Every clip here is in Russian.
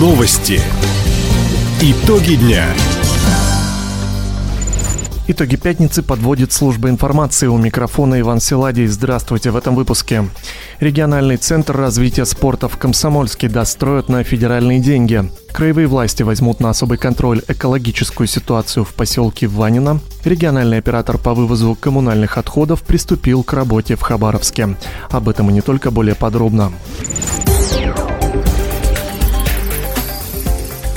Новости. Итоги дня. Итоги пятницы подводит служба информации. У микрофона Иван Силадий. Здравствуйте в этом выпуске. Региональный центр развития спорта в Комсомольске достроят на федеральные деньги. Краевые власти возьмут на особый контроль экологическую ситуацию в поселке Ванина. Региональный оператор по вывозу коммунальных отходов приступил к работе в Хабаровске. Об этом и не только более подробно.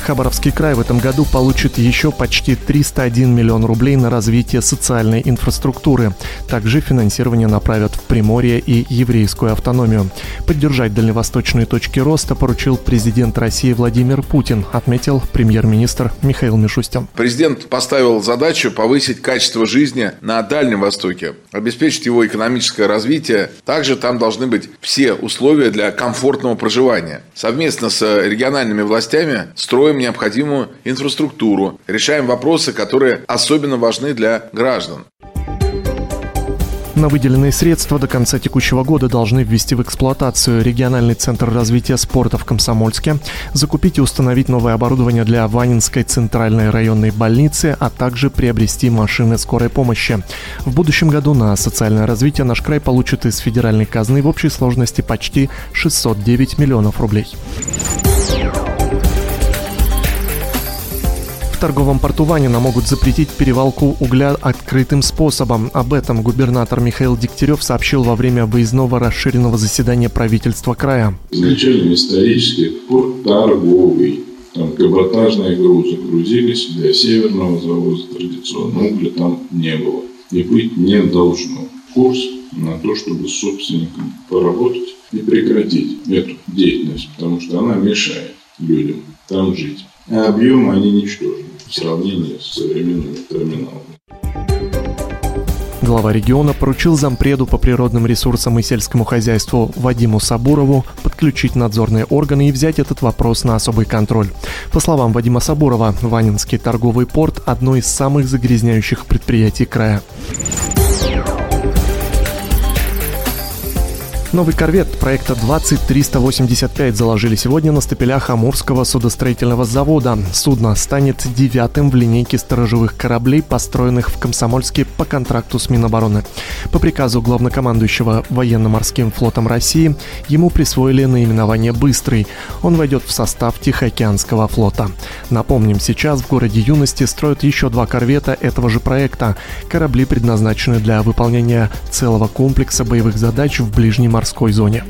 Хабаровский край в этом году получит еще почти 301 миллион рублей на развитие социальной инфраструктуры. Также финансирование направят в Приморье и еврейскую автономию. Поддержать дальневосточные точки роста поручил президент России Владимир Путин, отметил премьер-министр Михаил Мишустин. Президент поставил задачу повысить качество жизни на Дальнем Востоке, обеспечить его экономическое развитие. Также там должны быть все условия для комфортного проживания. Совместно с региональными властями строим строим необходимую инфраструктуру, решаем вопросы, которые особенно важны для граждан. На выделенные средства до конца текущего года должны ввести в эксплуатацию региональный центр развития спорта в Комсомольске, закупить и установить новое оборудование для Ванинской центральной районной больницы, а также приобрести машины скорой помощи. В будущем году на социальное развитие наш край получит из федеральной казны в общей сложности почти 609 миллионов рублей. Торговом порту Ванина могут запретить перевалку угля открытым способом. Об этом губернатор Михаил Дегтярев сообщил во время выездного расширенного заседания правительства края. Изначально исторически порт торговый. Там каботажные грузы грузились для северного завоза традиционно. Угля там не было. И быть не должно. Курс на то, чтобы с собственником поработать и прекратить эту деятельность, потому что она мешает людям там жить. А объемы они ничтожны в сравнении с современными терминалами. Глава региона поручил зампреду по природным ресурсам и сельскому хозяйству Вадиму Сабурову подключить надзорные органы и взять этот вопрос на особый контроль. По словам Вадима Сабурова, Ванинский торговый порт – одно из самых загрязняющих предприятий края. Новый корвет проекта 20385 заложили сегодня на стапелях Амурского судостроительного завода. Судно станет девятым в линейке сторожевых кораблей, построенных в Комсомольске по контракту с Минобороны. По приказу главнокомандующего военно-морским флотом России ему присвоили наименование «Быстрый». Он войдет в состав Тихоокеанского флота. Напомним, сейчас в городе Юности строят еще два корвета этого же проекта. Корабли предназначены для выполнения целого комплекса боевых задач в ближнем морской зоне.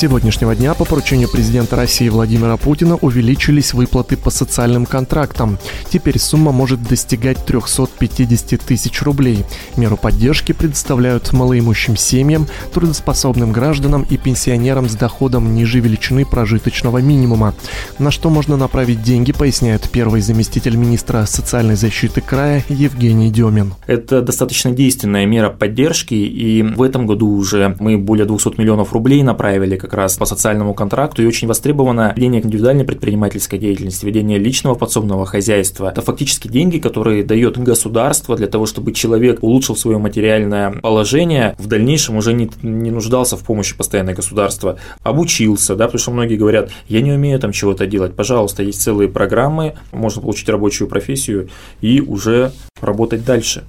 Сегодняшнего дня по поручению президента России Владимира Путина увеличились выплаты по социальным контрактам. Теперь сумма может достигать 350 тысяч рублей. Меру поддержки предоставляют малоимущим семьям, трудоспособным гражданам и пенсионерам с доходом ниже величины прожиточного минимума. На что можно направить деньги, поясняет первый заместитель министра социальной защиты края Евгений Демин. Это достаточно действенная мера поддержки, и в этом году уже мы более 200 миллионов рублей направили как раз по социальному контракту, и очень востребовано ведение индивидуальной предпринимательской деятельности, ведение личного подсобного хозяйства. Это фактически деньги, которые дает государство для того, чтобы человек улучшил свое материальное положение, в дальнейшем уже не, не нуждался в помощи постоянной государства, обучился, да, потому что многие говорят, я не умею там чего-то делать, пожалуйста, есть целые программы, можно получить рабочую профессию и уже работать дальше.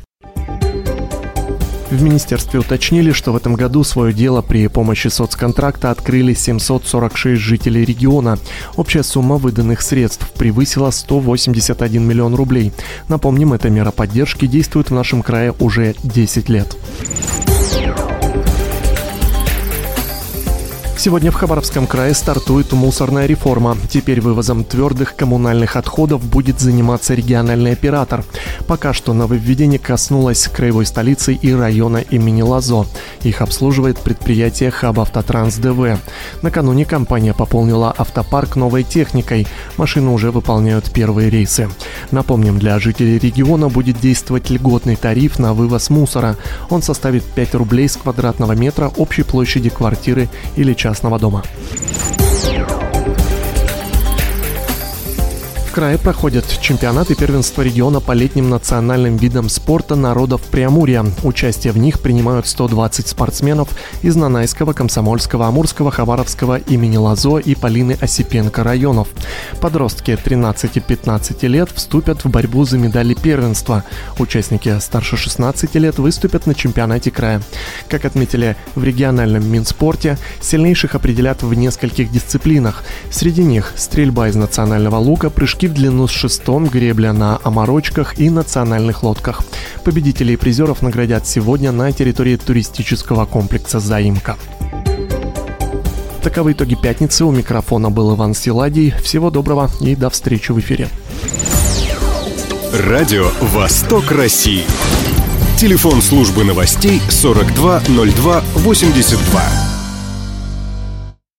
В министерстве уточнили, что в этом году свое дело при помощи соцконтракта открыли 746 жителей региона. Общая сумма выданных средств превысила 181 миллион рублей. Напомним, эта мера поддержки действует в нашем крае уже 10 лет. Сегодня в Хабаровском крае стартует мусорная реформа. Теперь вывозом твердых коммунальных отходов будет заниматься региональный оператор. Пока что нововведение коснулось краевой столицы и района имени Лазо. Их обслуживает предприятие Хаб Автотранс ДВ. Накануне компания пополнила автопарк новой техникой. Машины уже выполняют первые рейсы. Напомним, для жителей региона будет действовать льготный тариф на вывоз мусора. Он составит 5 рублей с квадратного метра общей площади квартиры или частного дома. В крае проходят чемпионаты первенства региона по летним национальным видам спорта народов Приамурья. Участие в них принимают 120 спортсменов из Нанайского, Комсомольского, Амурского, Хабаровского, имени Лазо и Полины Осипенко районов. Подростки 13-15 лет вступят в борьбу за медали первенства. Участники старше 16 лет выступят на чемпионате края. Как отметили в региональном Минспорте, сильнейших определят в нескольких дисциплинах. Среди них стрельба из национального лука, прыжки прыжки в длину с шестом, гребля на оморочках и национальных лодках. Победителей и призеров наградят сегодня на территории туристического комплекса «Заимка». Таковы итоги пятницы. У микрофона был Иван Силадий. Всего доброго и до встречи в эфире. Радио «Восток России». Телефон службы новостей 420282.